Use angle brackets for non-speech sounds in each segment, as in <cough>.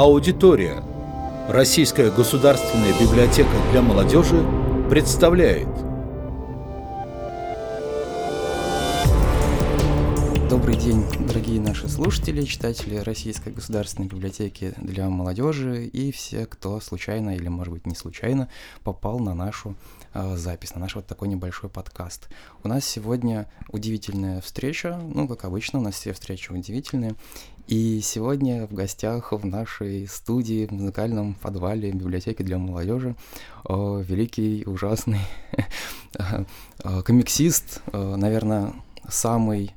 Аудитория. Российская государственная библиотека для молодежи представляет. День, дорогие наши слушатели, читатели Российской государственной библиотеки для молодежи и все, кто случайно или, может быть, не случайно попал на нашу э, запись, на наш вот такой небольшой подкаст. У нас сегодня удивительная встреча, ну, как обычно, у нас все встречи удивительные. И сегодня в гостях в нашей студии, в музыкальном подвале библиотеки для молодежи э, великий, ужасный <laughs> э, комиксист, э, наверное, самый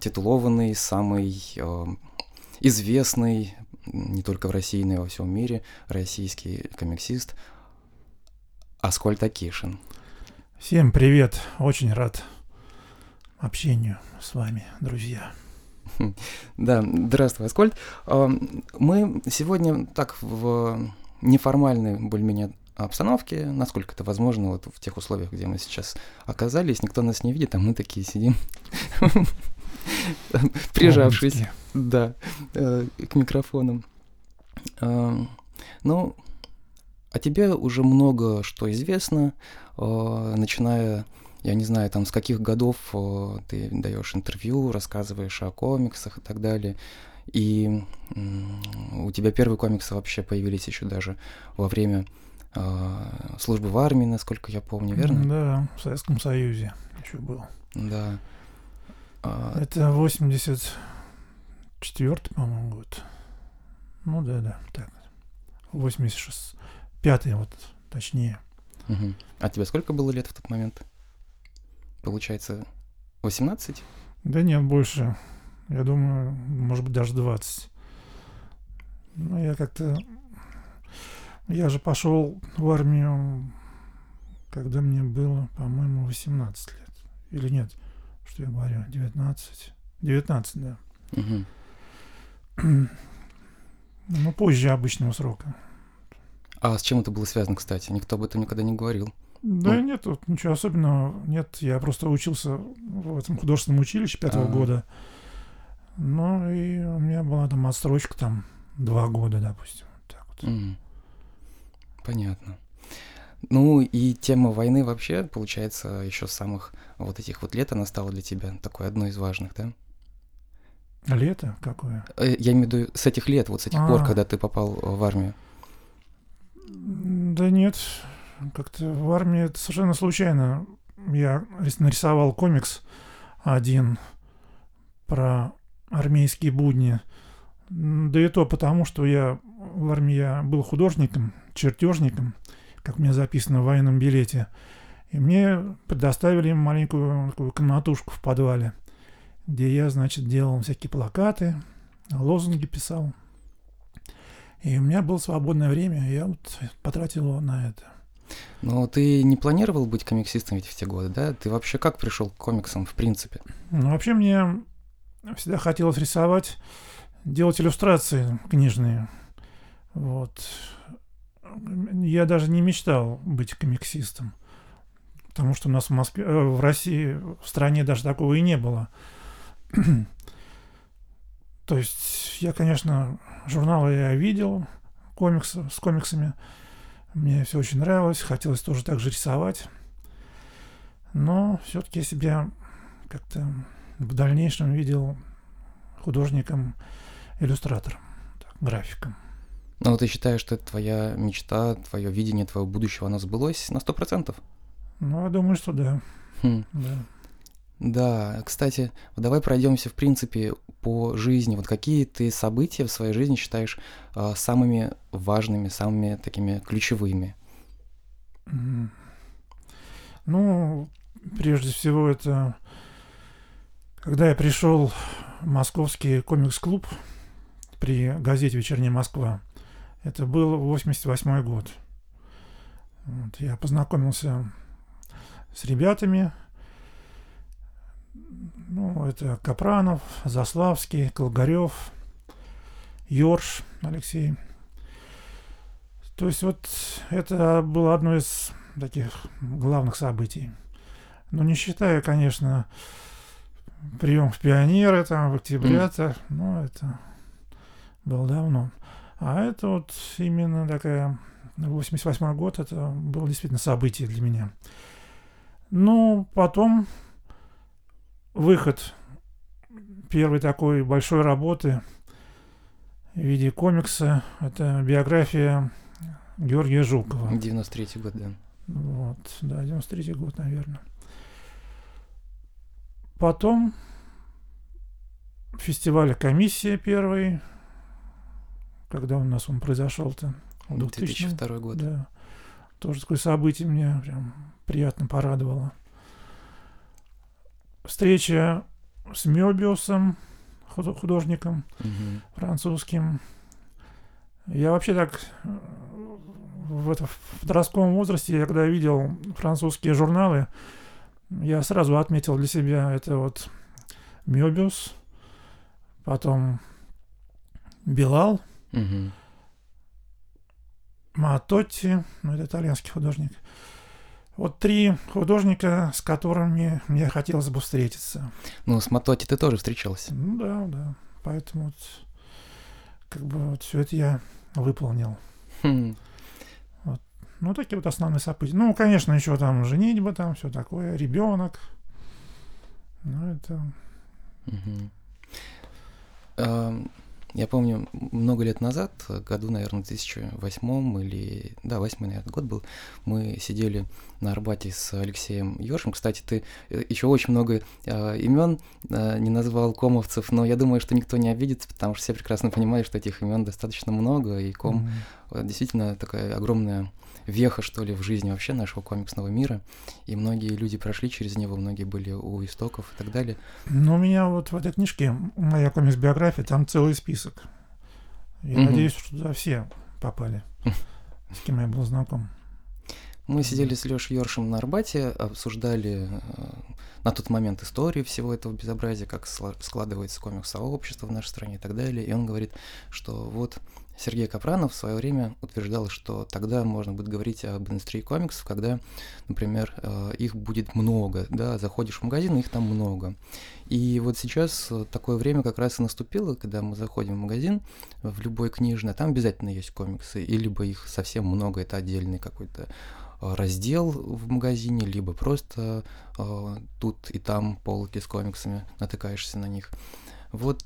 титулованный, самый известный не только в России, но и во всем мире российский комиксист Аскольд Акишин. Всем привет, очень рад общению с вами, друзья. <laughs> Да, здравствуй, Аскольд. Мы сегодня так в неформальной более-менее обстановке, насколько это возможно, вот в тех условиях, где мы сейчас оказались, никто нас не видит, а мы такие сидим, <laughs> прижавшись, да, э, к микрофонам. Ну, о тебе уже много что известно, начиная я не знаю, там, с каких годов э, ты даешь интервью, рассказываешь о комиксах и так далее. И у тебя первые комиксы вообще появились еще даже во время э, службы в армии, насколько я помню, верно? Да, в Советском Союзе еще был. Да. А... Это 84 по-моему, год. Ну да, да, так. 86 пятый вот, точнее. Угу. А тебе сколько было лет в тот момент? получается, 18? Да нет, больше. Я думаю, может быть, даже 20. Ну, я как-то... Я же пошел в армию, когда мне было, по-моему, 18 лет. Или нет, что я говорю, 19. 19, да. Угу. <clears throat> Ну, позже обычного срока. А с чем это было связано, кстати? Никто об этом никогда не говорил. Да ну. нет, тут ничего особенного нет. Я просто учился в этом художественном училище пятого А-а-а. года. Ну и у меня была там отсрочка там два года, допустим. Так вот. Mm. Понятно. Ну и тема войны вообще, получается, еще с самых вот этих вот лет она стала для тебя такой одной из важных, да? Лето какое? Э, я имею в виду с этих лет, вот с этих А-а-а. пор, когда ты попал в армию. Да нет, как-то в армии это совершенно случайно. Я нарисовал комикс один про армейские будни. Да и то потому, что я в армии я был художником, чертежником, как мне записано в военном билете. И мне предоставили маленькую такую комнатушку в подвале, где я, значит, делал всякие плакаты, лозунги писал. И у меня было свободное время, я вот потратил его на это. Но ты не планировал быть комиксистом ведь в те годы, да? Ты вообще как пришел к комиксам в принципе? Ну, вообще мне всегда хотелось рисовать, делать иллюстрации книжные. Вот. Я даже не мечтал быть комиксистом, потому что у нас в Москве, э, в России, в стране даже такого и не было. <clears throat> То есть я, конечно, журналы я видел, комиксы с комиксами, мне все очень нравилось, хотелось тоже так же рисовать. Но все-таки я себя как-то в дальнейшем видел художником, иллюстратором, так, графиком. Ну, ты считаешь, что это твоя мечта, твое видение твоего будущего, оно сбылось на сто процентов? Ну, я думаю, что да. Хм. Да. Да, кстати, давай пройдемся, в принципе, по жизни. Вот какие ты события в своей жизни считаешь э, самыми важными, самыми такими ключевыми? Ну, прежде всего, это когда я пришел в московский комикс-клуб при газете «Вечерняя Москва». Это был 88 год. Вот, я познакомился с ребятами – ну, это Капранов, Заславский, Колгарев, Йорш Алексей. То есть вот это было одно из таких главных событий. Но не считая, конечно, прием в пионеры там в октябре, mm. ну это было давно. А это вот именно такая 88 год, это было действительно событие для меня. Ну, потом выход первой такой большой работы в виде комикса, это биография Георгия Жукова. 93 год, да. Вот, да, 93 год, наверное. Потом фестиваль «Комиссия» первый, когда у нас он произошел-то? В 2002 год. Да. Тоже такое событие меня прям приятно порадовало. Встреча с Мёбиусом, художником Мгм. французским. Я вообще так э, в, это, в подростковом возрасте, я когда видел французские журналы, я сразу отметил для себя это вот Мёбиус, потом Билал, Мгм. Матотти, ну это итальянский художник. Вот три художника, с которыми мне хотелось бы встретиться. Ну, с Матоти ты тоже встречался. Ну да, да. Поэтому вот как бы вот все это я выполнил. Хм. Ну, такие вот основные события. Ну, конечно, еще там женитьба, там все такое, ребенок. Ну, это... Мгм. Ам, Я помню, много лет назад, году, наверное, в 2008 или... Да, восьмой, наверное, год был, мы сидели на Арбате с Алексеем Ёршем. Кстати, ты еще очень много имен не назвал комовцев, но я думаю, что никто не обидится, потому что все прекрасно понимают, что этих имен достаточно много, и ком Мгм. Действительно такая огромная веха, что ли, в жизни вообще нашего комиксного мира. И многие люди прошли через него, многие были у истоков и так далее. Ну, у меня вот в этой книжке, моя комикс-биография, там целый список. Я Мгм. надеюсь, что туда все попали, с кем я был знаком. Мы сидели с Лешей Йоршем на Арбате, обсуждали э, на тот момент историю всего этого безобразия, как складывается комикс-сообщество в нашей стране и так далее. И он говорит, что вот Сергей Капранов в свое время утверждал, что тогда можно будет говорить об индустрии комиксов, когда, например, э, их будет много, да, заходишь в магазин, их там много. И вот сейчас э, такое время как раз и наступило, когда мы заходим в магазин, в любой книжный, там обязательно есть комиксы, и либо их совсем много, это отдельный какой-то э, раздел в магазине, либо просто тут и там полки с комиксами, натыкаешься на них. Вот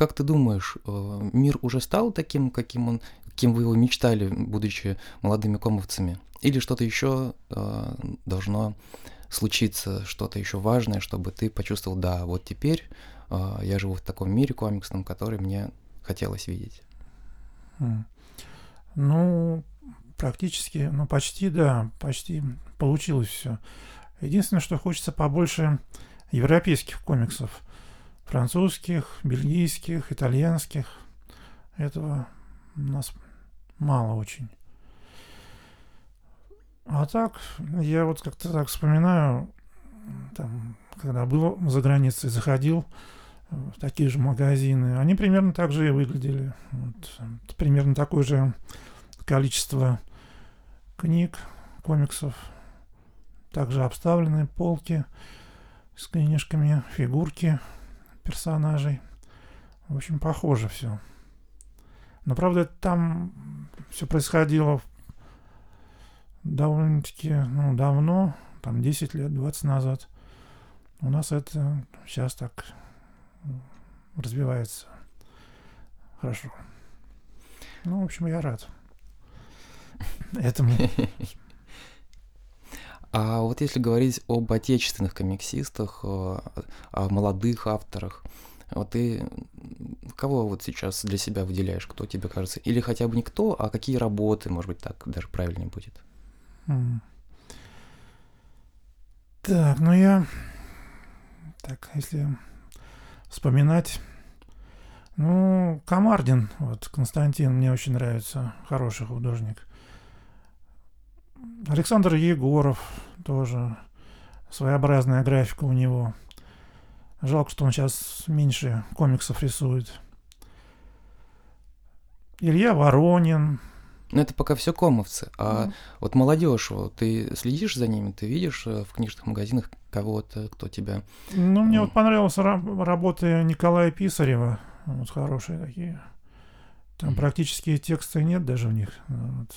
как ты думаешь, э, мир уже стал таким, каким он, кем вы его мечтали, будучи молодыми комовцами? Или что-то еще э, должно случиться, что-то еще важное, чтобы ты почувствовал, да, вот теперь э, я живу в таком мире комиксном, который мне хотелось видеть. Ну, практически, ну, почти, да, почти получилось все. Единственное, что хочется побольше европейских комиксов. Французских, бельгийских, итальянских. Этого у нас мало очень. А так, я вот как-то так вспоминаю, там, когда был за границей, заходил в такие же магазины, они примерно так же и выглядели. Вот, примерно такое же количество книг, комиксов, также обставлены полки с книжками, фигурки персонажей. В общем, похоже все. Но правда, там все происходило довольно-таки ну, давно, там 10 лет, 20 назад. У нас это сейчас так развивается хорошо. Ну, в общем, я рад <laughs> этому. А вот если говорить об отечественных комиксистах, о, о молодых авторах, вот ты кого вот сейчас для себя выделяешь, кто тебе кажется? Или хотя бы не кто, а какие работы, может быть, так даже правильнее будет? Так, ну я... Так, если вспоминать... Ну, Камардин, вот, Константин, мне очень нравится, хороший художник. Александр Егоров тоже, своеобразная графика у него. Жалко, что он сейчас меньше комиксов рисует. Илья Воронин. Ну, это пока все комовцы. А Ну, вот молодежь, вот, ты следишь за ними, ты видишь э, в книжных магазинах кого-то, кто тебя... Ну, мне М. вот понравилась ра- работа Николая Писарева. вот хорошие такие. Там Мгм. практически текста нет даже в них. Вот.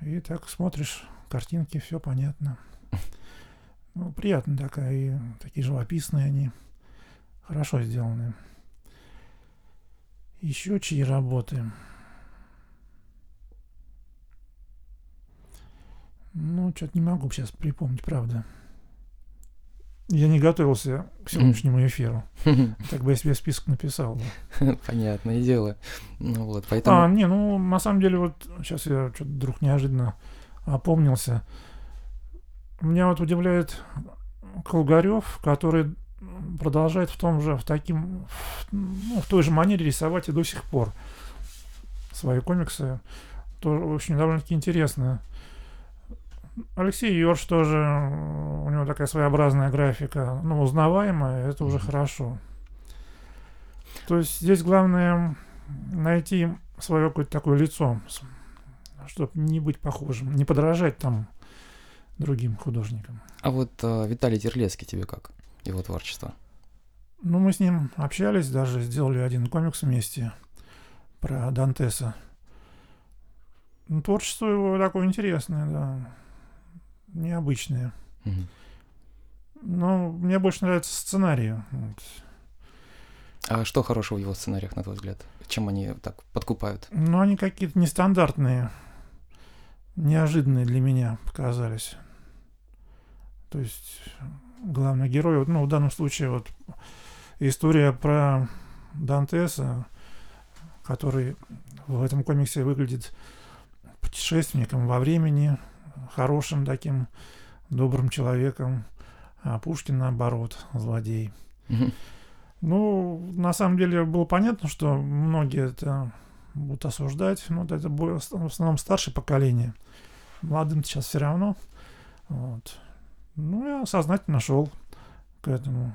И так смотришь, картинки, все понятно. Ну, приятно такая, и такие живописные они, хорошо сделаны. Еще чьи работы? Ну, что-то не могу сейчас припомнить, правда. Я не готовился к сегодняшнему эфиру. <laughs> Так бы я себе список написал. Понятное дело. Ну вот, поэтому... А, не, ну, на самом деле, вот сейчас я что-то вдруг неожиданно опомнился. Меня вот удивляет Колгарев, который продолжает в том же, в таким, в, ну, в той же манере рисовать и до сих пор свои комиксы. Тоже, в общем, довольно-таки интересно. Алексей Йорш тоже, у него такая своеобразная графика, ну, узнаваемая, это уже хорошо. То есть здесь главное найти свое какое-то такое лицо, чтобы не быть похожим, не подражать там другим художникам. А вот а, Виталий Терлецкий тебе как? Его творчество? Ну, мы с ним общались, даже сделали один комикс вместе про Дантеса. Ну, творчество его такое интересное, да, необычное. Мгм. Но мне больше нравится сценарий. вот. А что хорошего в его сценариях, на твой взгляд? Чем они так подкупают? Но они какие-то нестандартные, неожиданные для меня показались. То есть главный герой, ну, в данном случае вот история про Дантеса, который в этом комиксе выглядит путешественником во времени, хорошим таким добрым человеком, а Пушкин наоборот, злодей. Ну, на самом деле было понятно, что многие это будут осуждать, но вот это в основном старшее поколение. Молодым сейчас все равно. Вот. Ну, я сознательно шел к этому.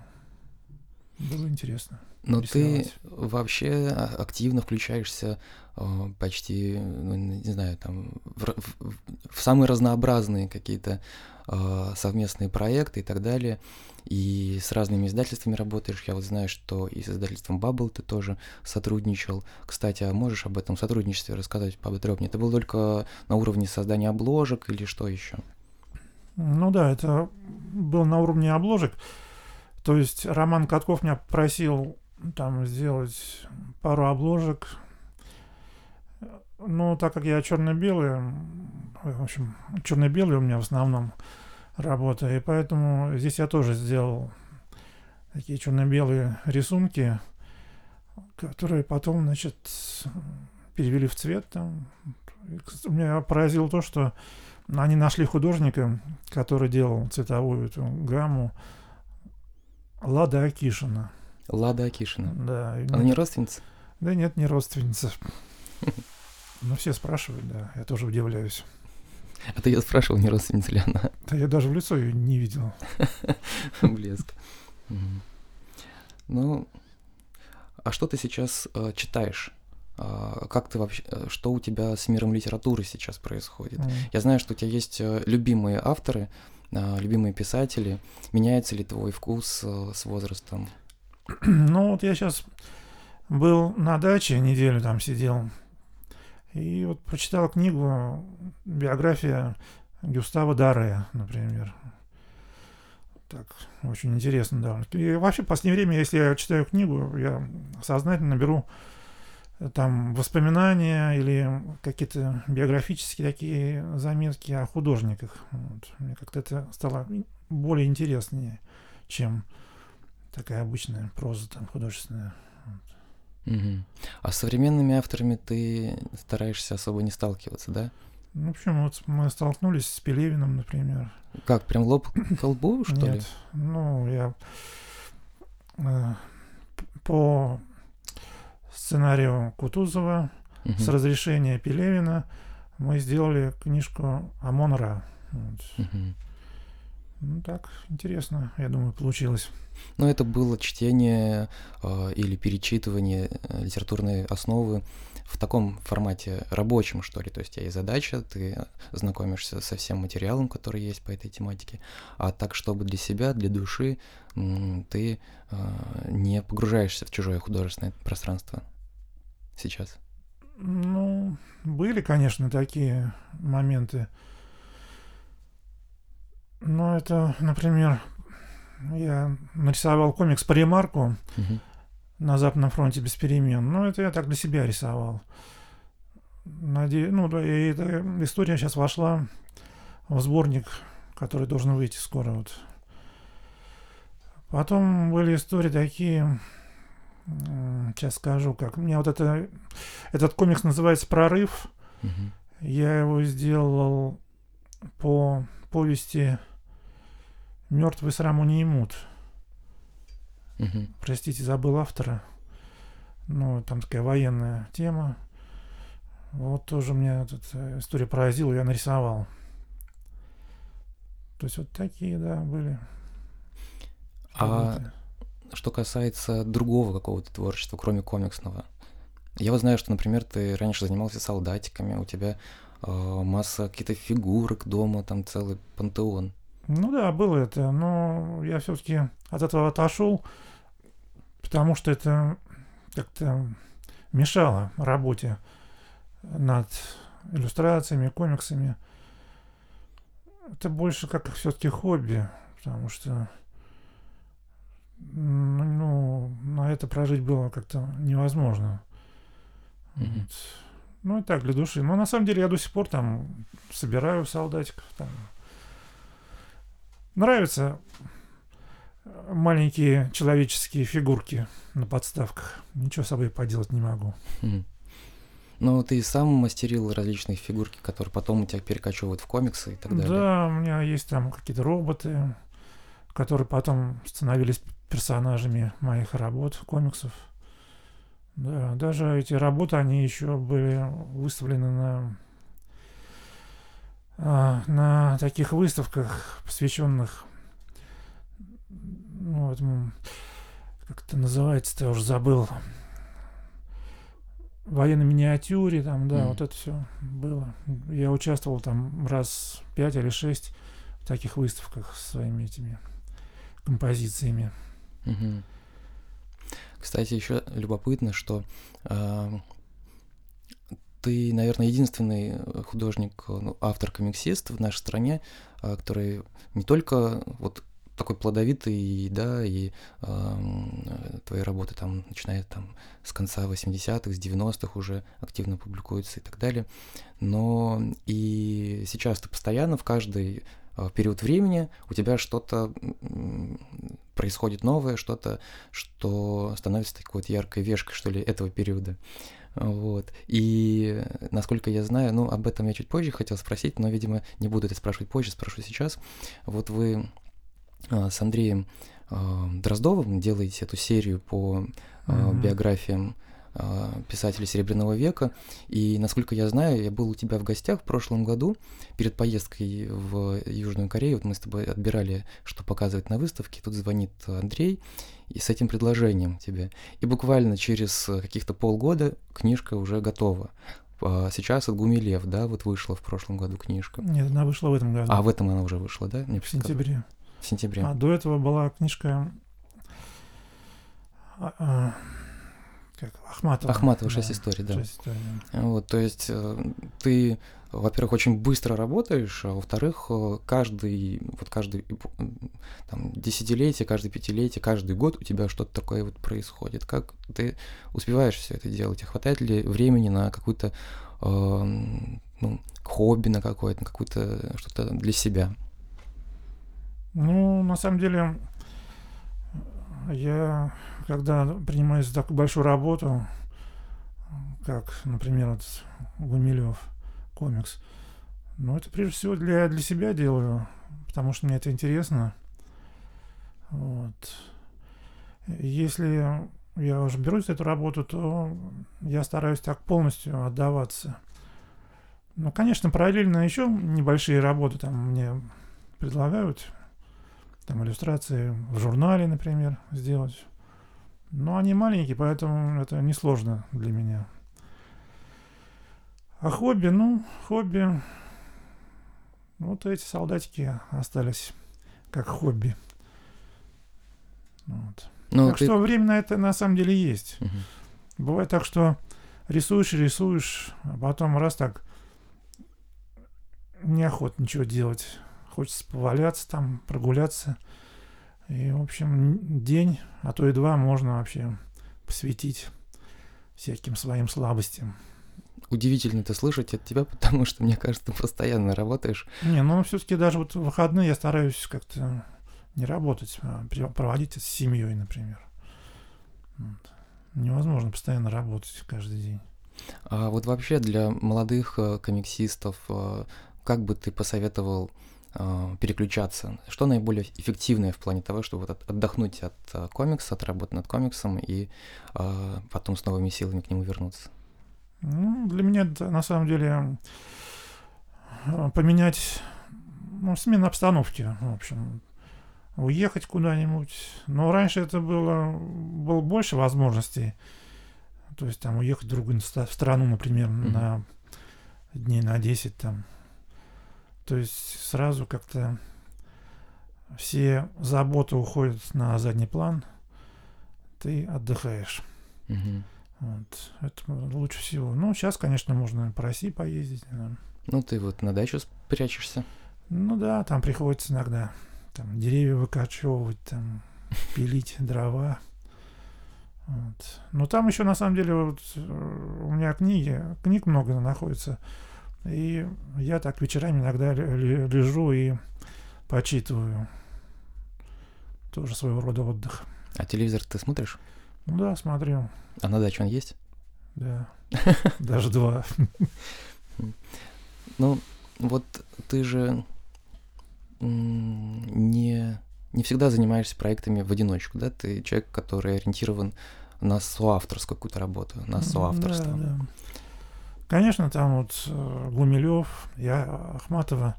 Было интересно. Но ты вообще а- активно включаешься а, почти, ну, не знаю, там, в, в- в самые разнообразные какие-то а, совместные проекты и так далее. И с разными издательствами работаешь. Я вот знаю, что и с издательством Bubble ты тоже сотрудничал. Кстати, а можешь об этом сотрудничестве рассказать поподробнее? Это было только на уровне создания обложек или что еще? Ну да, это было на уровне обложек. То есть Роман Катков меня просил там сделать пару обложек. Ну, так как я черно-белый, в общем, черно-белый у меня в основном работа, и поэтому здесь я тоже сделал такие черно-белые рисунки, которые потом, значит, перевели в цвет там. Меня поразило то, что они нашли художника, который делал цветовую эту гамму Лада Акишина. Лада Акишина. Да, Она не родственница? да нет, не родственница. <laughs> Ну, все спрашивают, да, я тоже удивляюсь. А ты я спрашивал, не родственница ли она? Да я даже в лицо ее не видел. <laughs> Блеск. Ну, а что ты сейчас э, читаешь? А, как ты вообще, э, что у тебя с миром литературы сейчас происходит? М. Я знаю, что у тебя есть э, любимые авторы, а, любимые писатели. Меняется ли твой вкус с возрастом? <clears throat> Ну, вот я сейчас был на даче, неделю там сидел, и вот прочитал книгу, биография Гюстава Даре, например. Так, очень интересно, да. И вообще, в последнее время, если я читаю книгу, я сознательно беру э, там воспоминания или какие-то биографические такие заметки о художниках. Вот. Мне как-то это стало более интереснее, чем такая обычная проза там художественная. Мгм. А с современными авторами ты стараешься особо не сталкиваться, да? Ну, в общем, вот мы столкнулись с Пелевиным, например. Как, прям лоб к <clears throat> лбу, что ли? Нет, ну, я э, по сценарию Кутузова Мгм. с разрешения Пелевина мы сделали книжку Амон Ра. Вот. Мгм. Ну так, интересно, я думаю, получилось. Но это было чтение э, или перечитывание э, литературной основы в таком формате рабочем, что ли. То есть есть задача, ты знакомишься со всем материалом, который есть по этой тематике, а так, чтобы для себя, для души ты э, не погружаешься в чужое художественное пространство сейчас. Ну, были, конечно, такие моменты. Но это, например, я нарисовал комикс по ремарку угу. на Западном фронте без перемен. Ну, это я так для себя рисовал. Надеюсь, ну, да, и эта история сейчас вошла в сборник, который должен выйти скоро. Вот. Потом были истории такие, сейчас скажу, как. У меня вот это, этот комикс называется «Прорыв». Угу. Я его сделал по повести Мертвый сраму не имут. Угу. Простите, забыл автора. Ну, там такая военная тема. Вот тоже меня эта история поразила, я нарисовал. То есть вот такие, да, были. А работы. что касается другого какого-то творчества, кроме комиксного, я вот знаю, что, например, ты раньше занимался солдатиками, у тебя э, масса каких-то фигурок дома, там целый пантеон. Ну да, было это, но я все-таки от этого отошел, потому что это как-то мешало работе над иллюстрациями, комиксами. Это больше как все-таки хобби, потому что ну, на это прожить было как-то невозможно. Mm-hmm. Вот. Ну и так, для души. Но на самом деле я до сих пор там собираю солдатиков, там Нравятся маленькие человеческие фигурки на подставках. Ничего с собой поделать не могу. Хм. Ну, ты сам мастерил различные фигурки, которые потом у тебя перекочевывают в комиксы и так далее. Да, у меня есть там какие-то роботы, которые потом становились персонажами моих работ, комиксов. Да, даже эти работы, они еще были выставлены на а, на таких выставках, посвященных, ну, этому, как это называется, я уже забыл, военной миниатюре, там, да, mm. вот это все было. Я участвовал там раз пять или шесть в таких выставках с своими этими композициями. Mm-hmm. Кстати, еще любопытно, что э, ты, наверное, единственный э, художник, э, ну, автор-комиксист в нашей стране, э, который не только вот такой плодовитый, да, и э, твои работы там, начиная там с конца 80-х, с 90-х уже активно публикуются и так далее, но и сейчас ты постоянно в каждый э, период времени у тебя что-то происходит новое, что-то, что становится такой вот яркой вешкой, что ли, этого периода. Вот. И насколько я знаю, ну, об этом я чуть позже хотел спросить, но, видимо, не буду это спрашивать позже, спрошу сейчас. Вот вы а, с Андреем а, Дроздовым делаете эту серию по mm-hmm. биографиям писателей Серебряного века. И, насколько я знаю, я был у тебя в гостях в прошлом году перед поездкой в Южную Корею. Вот мы с тобой отбирали, что показывать на выставке. Тут звонит Андрей и с этим предложением тебе. И буквально через каких-то полгода книжка уже готова. А сейчас от Гумилев, да, вот вышла в прошлом году книжка. Нет, она вышла в этом году. А в этом она уже вышла, да? Мне в сентябре. В сентябре. А до этого была книжка а, а, как Ахматова. Ахматова, шесть историй, да. Шесть историй, да. Вот, то есть э, ты во-первых, очень быстро работаешь, а во-вторых, э, каждый, вот каждый там, десятилетие, каждое пятилетие, каждый год у тебя что-то такое вот происходит. Как ты успеваешь все это делать? хватает ли времени на какую-то э, ну, хобби, на какое-то, на какое-то что-то для себя? Ну, на самом деле, я, когда принимаюсь за такую большую работу, как, например, вот Гумилев, комикс. Но это прежде всего для, для себя делаю, потому что мне это интересно. Вот. Если я уже берусь за эту работу, то я стараюсь так полностью отдаваться. Ну, конечно, параллельно еще небольшие работы там мне предлагают там иллюстрации в журнале, например, сделать. Но они маленькие, поэтому это несложно для меня. А хобби, ну, хобби, вот эти солдатики остались как хобби. Вот. Ну, так ты- что время на это на самом деле есть. Мгм. Бывает так, что рисуешь, рисуешь, а потом раз так неохота ничего делать. Хочется поваляться там, прогуляться. И, в общем, день, а то и два можно вообще посвятить всяким своим слабостям. Удивительно это слышать от тебя, <laughs> потому что, мне кажется, ты постоянно работаешь. Не, ну все-таки даже вот в выходные я стараюсь как-то не работать, а проводить это с семьей, например. Вот. Невозможно постоянно работать каждый день. А вот вообще для молодых э, комиксистов, э, как бы ты посоветовал переключаться? Что наиболее эффективное в плане того, чтобы вот от- отдохнуть от э, комикса, от работы над комиксом и э, потом с новыми силами к нему вернуться? Ну, для меня это на самом деле э, поменять ну, смену обстановки, в общем, уехать куда-нибудь. Но раньше это было, было больше возможностей. То есть там уехать в другую страну, например, Мгм. на дней на 10 там. То есть сразу как-то все заботы уходят на задний план, ты отдыхаешь. Мгм. Вот. Это лучше всего. Ну, сейчас, конечно, можно по России поездить. да. Ну, ты вот на дачу прячешься. Ну да, там приходится иногда там, деревья выкорчевывать, там, <laughs> пилить дрова. Вот. Но там еще, на самом деле, вот, э, у меня книги, книг много находится. И я так вечерами иногда ле- ле- лежу и почитываю. Тоже своего рода отдых. А телевизор ты смотришь? Ну да, смотрю. А на даче он есть? Да. <laughs> Даже два. Ну, вот ты же не, не всегда занимаешься проектами в одиночку, да? Ты человек, который ориентирован на соавторскую какую-то работу, на соавторство. Да, да. Конечно, там вот э, Гумилев, я Ахматова,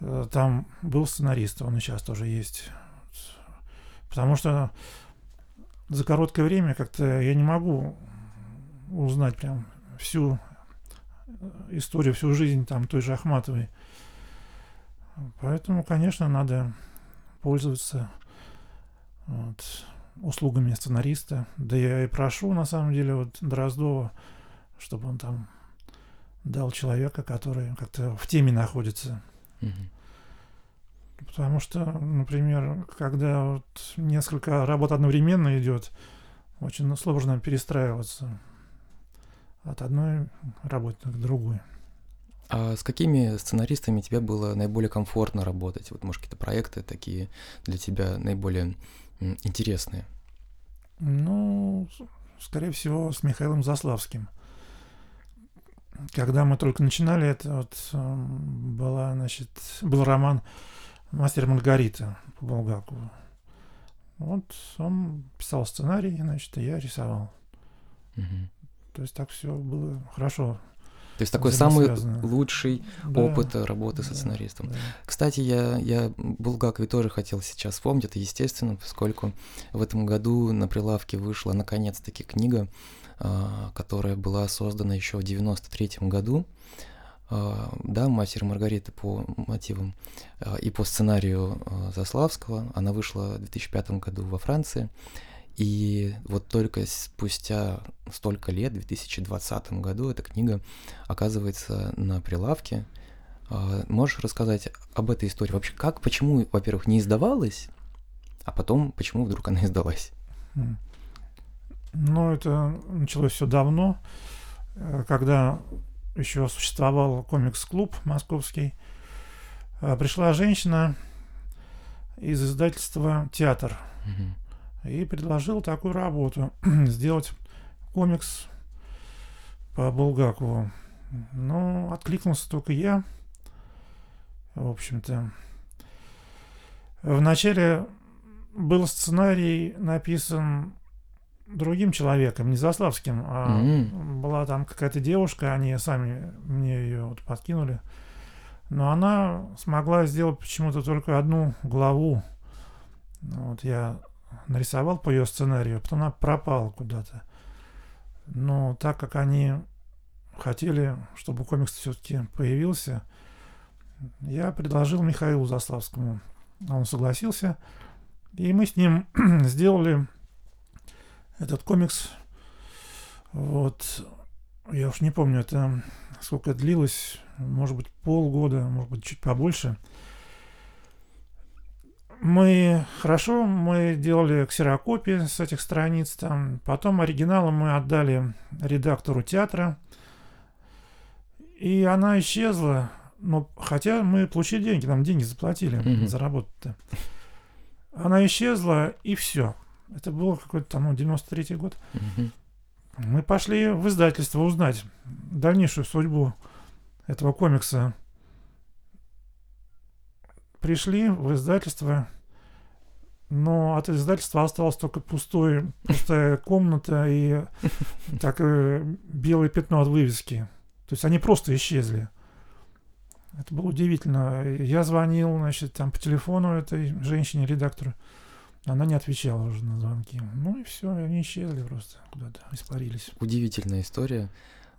э, там был сценарист, он и сейчас тоже есть. Потому что за короткое время как-то я не могу узнать прям всю э, историю, всю жизнь там той же Ахматовой. Поэтому, конечно, надо пользоваться вот, услугами сценариста. Да я и прошу, на самом деле, вот Дроздова, чтобы он там дал человека, который как-то в теме находится. Мгм. Потому что, например, когда вот несколько работ одновременно идет, очень сложно перестраиваться от одной работы к другой. А с какими сценаристами тебе было наиболее комфортно работать? Вот, может, какие-то проекты такие для тебя наиболее интересные? Ну, скорее всего, с Михаилом Заславским. Когда мы только начинали, это вот эм, была, значит, был роман «Мастер Маргарита» по Булгакову. Вот он писал сценарий, значит, и я рисовал. Мгм. То есть так все было хорошо. То есть такой самый лучший Да, опыт работы со сценаристом. да. Кстати, я, я Булгакове тоже хотел сейчас вспомнить, это естественно, поскольку в этом году на прилавке вышла наконец-таки книга, которая была создана еще в 93 году. А, Да, «Мастер Маргарита» по мотивам а, и по сценарию а, Заславского. Она вышла в 2005 году во Франции. И вот только спустя столько лет, в 2020 году, эта книга оказывается на прилавке. А, Можешь рассказать об этой истории? Вообще, как, почему, во-первых, не издавалась, а потом, почему вдруг она <laughs> издалась? Ну, это началось все давно, э, когда еще существовал комикс-клуб московский. Э, Пришла женщина из издательства «Театр» и предложил такую работу <clears throat> сделать комикс по Булгакову. Ну, откликнулся только я. В общем-то, вначале был сценарий написан другим человеком, не Заславским, а М. была там какая-то девушка, они сами мне ее вот подкинули. Но она смогла сделать почему-то только одну главу. Вот я нарисовал по ее сценарию, потом она пропала куда-то. Но так как они хотели, чтобы комикс все-таки появился, я предложил Михаилу Заславскому. Он согласился. И мы с ним <clears throat> сделали этот комикс. Вот, я уж не помню, это сколько длилось, может быть, полгода, может быть, чуть побольше. Мы хорошо, мы делали ксерокопии с этих страниц там. Потом оригиналы мы отдали редактору театра. И она исчезла. Но хотя мы получили деньги, нам деньги заплатили Мгм. за работу-то. Она исчезла, и все. Это был какой-то там, ну, 93-й год. Мгм. Мы пошли в издательство узнать дальнейшую судьбу этого комикса. Пришли в издательство, но от издательства осталась только пустой, пустая комната и так э, белое пятно от вывески. То есть они просто исчезли. Это было удивительно. Я звонил, значит, там по телефону этой женщине, редактору. Она не отвечала уже на звонки. Ну и все, они исчезли просто куда-то, испарились. Удивительная история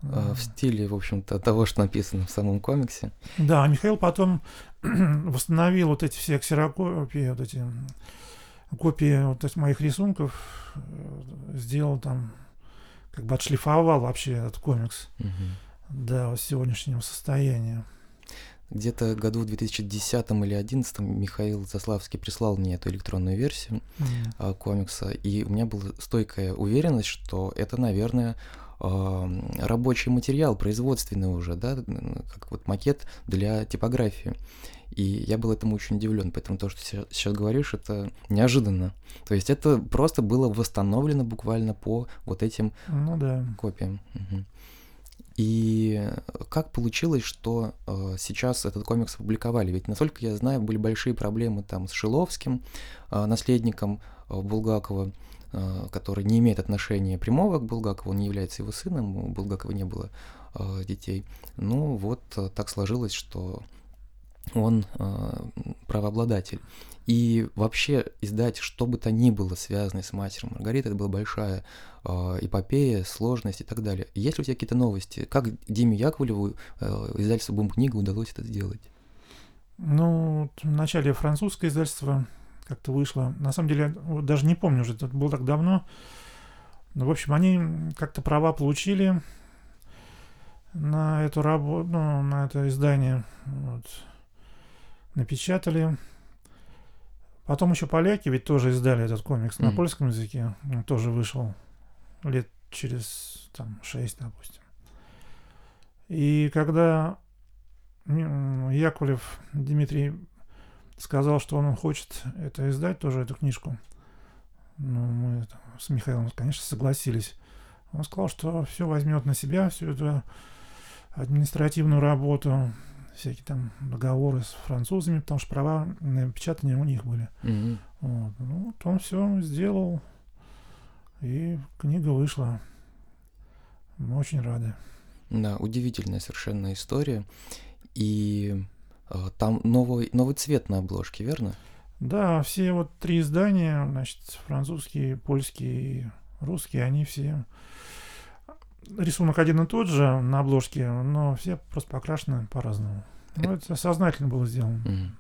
э, Да. в стиле, в общем-то, того, что написано в самом комиксе. Да, а Михаил потом <clears throat> восстановил вот эти все ксерокопии, вот эти копии вот этих моих рисунков, э, сделал там, как бы отшлифовал вообще этот комикс Мгм. до сегодняшнего состояния. Где-то году в 2010 или 2011 Михаил Заславский прислал мне эту электронную версию а, комикса, и у меня была стойкая уверенность, что это, наверное, а, рабочий материал, производственный уже, да, как вот макет для типографии. И я был этому очень удивлен, поэтому то, что сейчас говоришь, это неожиданно. То есть это просто было восстановлено буквально по вот этим Ну да. копиям. Мгм. И как получилось, что э, сейчас этот комикс опубликовали? Ведь, насколько я знаю, были большие проблемы там с Шиловским, э, наследником э, Булгакова, э, который не имеет отношения прямого к Булгакову, он не является его сыном, у Булгакова не было э, детей. Ну вот э, так сложилось, что он э, правообладатель. И вообще издать что бы то ни было связанное с матерью Маргаритой, это была большая э, эпопея, сложность и так далее. Есть ли у тебя какие-то новости? Как Диме Яковлеву, э, издательству Бум-книга удалось это сделать? Ну, в начале французское издательство как-то вышло. На самом деле, даже не помню уже, это было так давно. Ну, в общем, они как-то права получили на эту работу, ну, на это издание. Вот. Напечатали. Потом еще поляки ведь тоже издали этот комикс на Мгм. польском языке. Он тоже вышел лет через там, 6, допустим. И когда Яковлев Дмитрий сказал, что он хочет это издать, тоже эту книжку, ну, мы там с Михаилом, конечно, согласились. Он сказал, что все возьмет на себя, всю эту административную работу, всякие там договоры с французами, потому что права на печатание у них были. Мгм. Вот. Ну, вот он все сделал, и книга вышла. Мы очень рады. Да, удивительная совершенно история. И э, там новый, новый цвет на обложке, верно? Да, все вот три издания, значит, французский, польский и русский, они все... Рисунок один и тот же на обложке, но все просто покрашены по-разному. Ну, это сознательно было сделано. Мгм.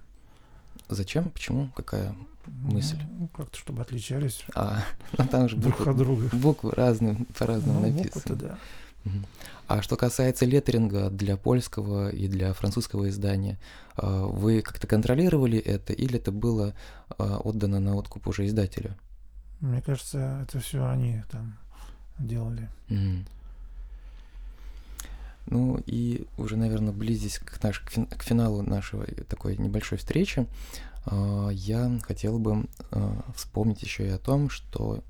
Зачем? Почему? Какая мысль? Ну, как-то, чтобы отличались А, <laughs> ну там же друг буквы, от друга. буквы разные, по-разному Ну, написаны. да. А что касается леттеринга для польского и для французского издания, а, вы как-то контролировали это или это было а, отдано на откуп уже издателю? Мне кажется, это все они там делали. Мгм. Ну и уже, наверное, близясь к, наш, к, фин- к финалу нашей такой небольшой встречи, а, я хотел бы а, вспомнить еще и о том, что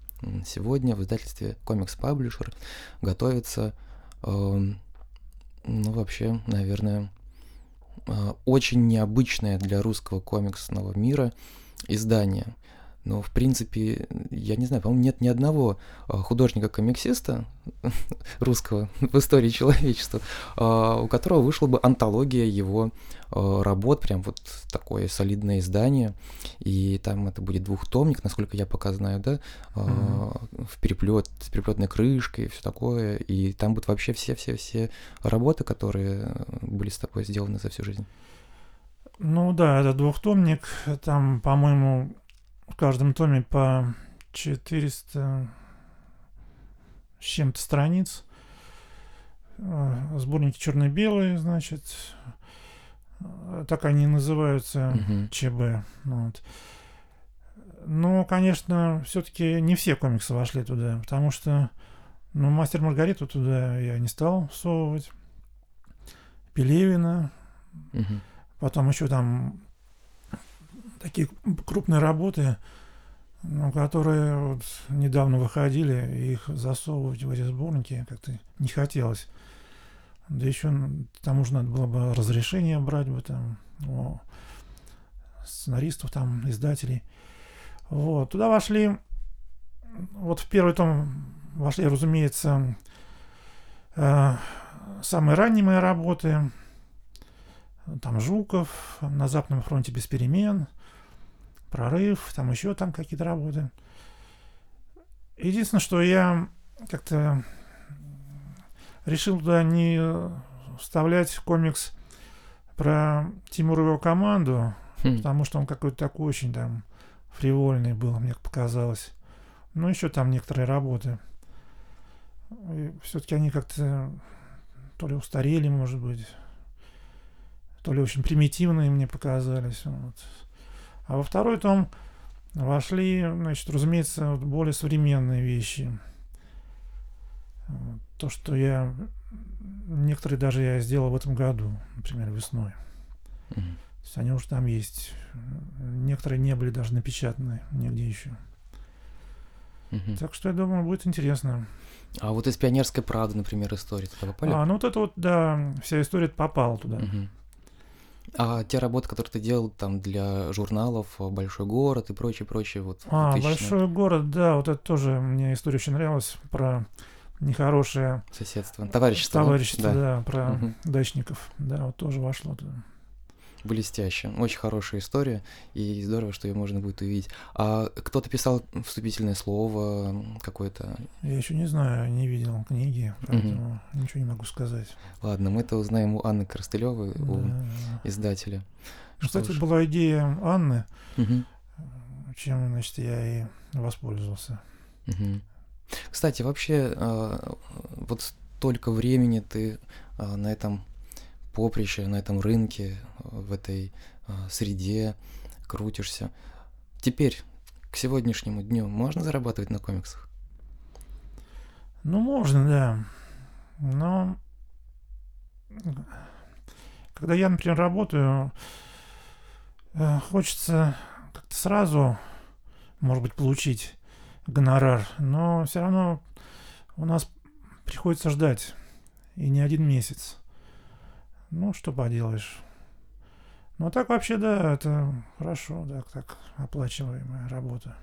сегодня в издательстве Comics Publisher готовится, ам, ну вообще, наверное, а, очень необычное для русского комиксного мира издание. Но, в принципе, я не знаю, по-моему, нет ни одного а, художника-комиксиста <laughs> русского в истории человечества, а, у которого вышла бы антология его а, работ, прям вот такое солидное издание, и там это будет двухтомник, насколько я пока знаю, да, mm-hmm. в переплет, с переплетной крышкой и все такое, и там будут вообще все-все-все работы, которые были с тобой сделаны за всю жизнь. Ну да, это двухтомник, там, по-моему, в каждом томе по 400 с чем-то страниц. Э, сборники черно-белые, значит. Э, так они называются, uh-huh. ЧБ. Вот. Но, конечно, все-таки не все комиксы вошли туда, потому что ну, Мастер Маргариту туда я не стал всовывать. Пелевина. Uh-huh. Потом еще там такие крупные работы, ну, которые вот недавно выходили, их засовывать в эти сборники как-то не хотелось. Да еще тому же надо было бы разрешение брать бы там у сценаристов, там, издателей. Вот. Туда вошли, вот в первый том вошли, разумеется, э, самые ранние мои работы. Там Жуков, на Западном фронте без перемен – прорыв, там еще там какие-то работы. Единственное, что я как-то решил туда не вставлять комикс про Тимура его команду, хм. потому что он какой-то такой очень там фривольный был, мне показалось. Ну, еще там некоторые работы. все-таки они как-то то ли устарели, может быть, то ли очень примитивные мне показались. Вот. А во второй том вошли, значит, разумеется, более современные вещи. То, что я... Некоторые даже я сделал в этом году, например, весной. Mm-hmm. То есть они уже там есть. Некоторые не были даже напечатаны нигде еще. Mm-hmm. Так что я думаю, будет интересно. А вот из пионерской правды, например, история туда попали? А, ну вот это вот, да, вся история попала туда. Mm-hmm. А те работы, которые ты делал там для журналов «Большой город» и прочее, прочее, вот. А, «Большой город», да, вот это тоже мне история очень нравилась про нехорошее соседство, товарищество. Товарищество, да, да про угу. дачников, да, вот тоже вошло туда. Блестяще. Очень хорошая история, и здорово, что ее можно будет увидеть. А кто-то писал вступительное слово какое-то? Я еще не знаю, не видел книги, поэтому угу. ничего не могу сказать. Ладно, мы это узнаем у Анны Коростылевой, да. у издателя. Ну, кстати, уж... была идея Анны, угу. чем, значит, я и воспользовался. Угу. Кстати, вообще, а, вот столько времени ты а, на этом поприще, на этом рынке, в этой э, среде крутишься. Теперь, к сегодняшнему дню, можно зарабатывать на комиксах? Ну, можно, да. Но когда я, например, работаю, э, хочется как-то сразу, может быть, получить гонорар, но все равно у нас приходится ждать и не один месяц. Ну, что поделаешь. Ну, так вообще, да, это хорошо, да, так оплачиваемая работа.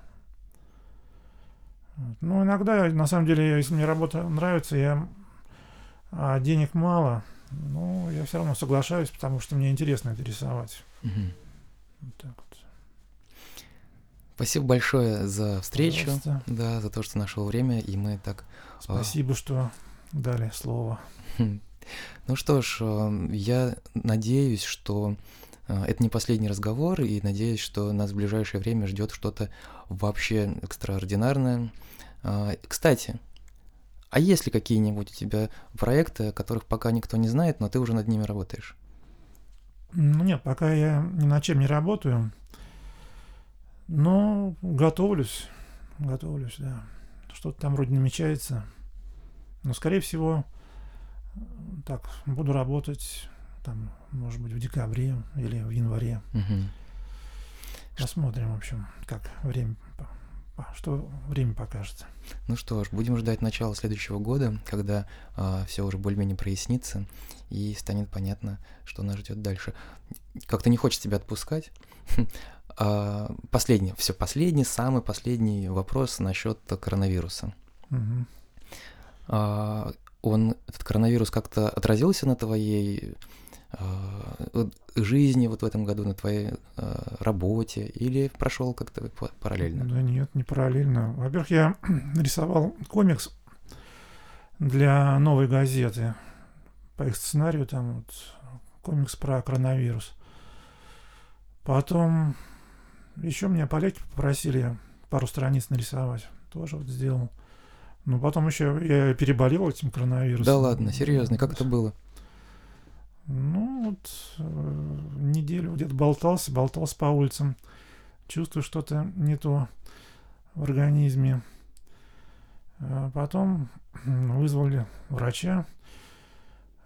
Вот. Ну, иногда, на самом деле, если мне работа нравится, я а денег мало, ну, я все равно соглашаюсь, потому что мне интересно это рисовать. Угу. Вот так вот. Спасибо большое за встречу, Пожалуйста. да, за то, что нашел время, и мы так. А, Спасибо, что дали слово. <laughs> Ну что ж, э, я надеюсь, что э, это не последний разговор, и надеюсь, что нас в ближайшее время ждет что-то вообще экстраординарное. А, кстати, а есть ли какие-нибудь у тебя проекты, о которых пока никто не знает, но ты уже над ними работаешь? Ну нет, пока я ни над чем не работаю, но готовлюсь, готовлюсь, да. Что-то там вроде намечается. Но, скорее всего, так, буду работать там, может быть, в декабре или в январе. Угу. Посмотрим, в общем, как время, что время покажет. Ну что ж, будем ждать начала следующего года, когда а, все уже более-менее прояснится и станет понятно, что нас ждет дальше. Как-то не хочется тебя отпускать. <laughs> А, последний, все, последний, самый последний вопрос насчет коронавируса. Он, этот коронавирус как-то отразился на твоей вот жизни вот в этом году, на твоей а, работе, или прошел как-то па- параллельно? Да нет, не параллельно. Во-первых, я <clears throat> рисовал комикс для новой газеты. По их сценарию там вот комикс про коронавирус. Потом еще меня поляки попросили пару страниц нарисовать. Тоже вот сделал. Ну, потом еще я переболел этим коронавирусом. Да ладно, серьезно, как это было? Ну, вот э, неделю где-то болтался, болтался по улицам. Чувствую что-то не то в организме. А Потом <clears throat> вызвали врача.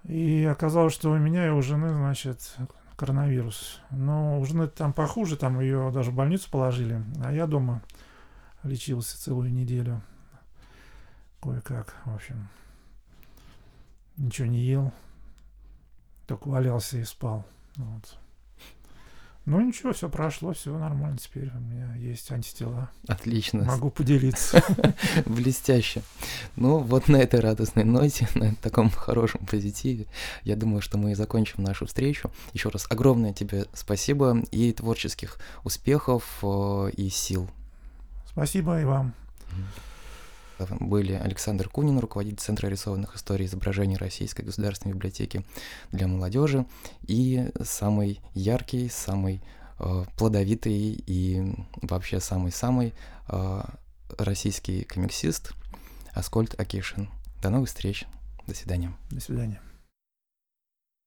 И оказалось, что у меня и у жены, значит, коронавирус. Но у жены там похуже, там ее даже в больницу положили. А я дома лечился целую неделю. Кое-как, в общем. Ничего не ел. Только валялся и спал. Вот. Ну ничего, все прошло, все нормально. Теперь у меня есть антитела. Отлично, Могу поделиться. <laughs> блестяще. Ну, вот на этой радостной ноте, <laughs> на таком хорошем позитиве, я думаю, что мы и закончим нашу встречу. Еще раз огромное тебе спасибо и творческих успехов э, и сил. Спасибо и вам. Были Александр Кунин, руководитель Центра рисованных историй изображений Российской государственной библиотеки для молодежи, и самый яркий, самый э, плодовитый и вообще самый-самый э, российский комиксист Аскольд Акишин. До новых встреч. До свидания. До свидания.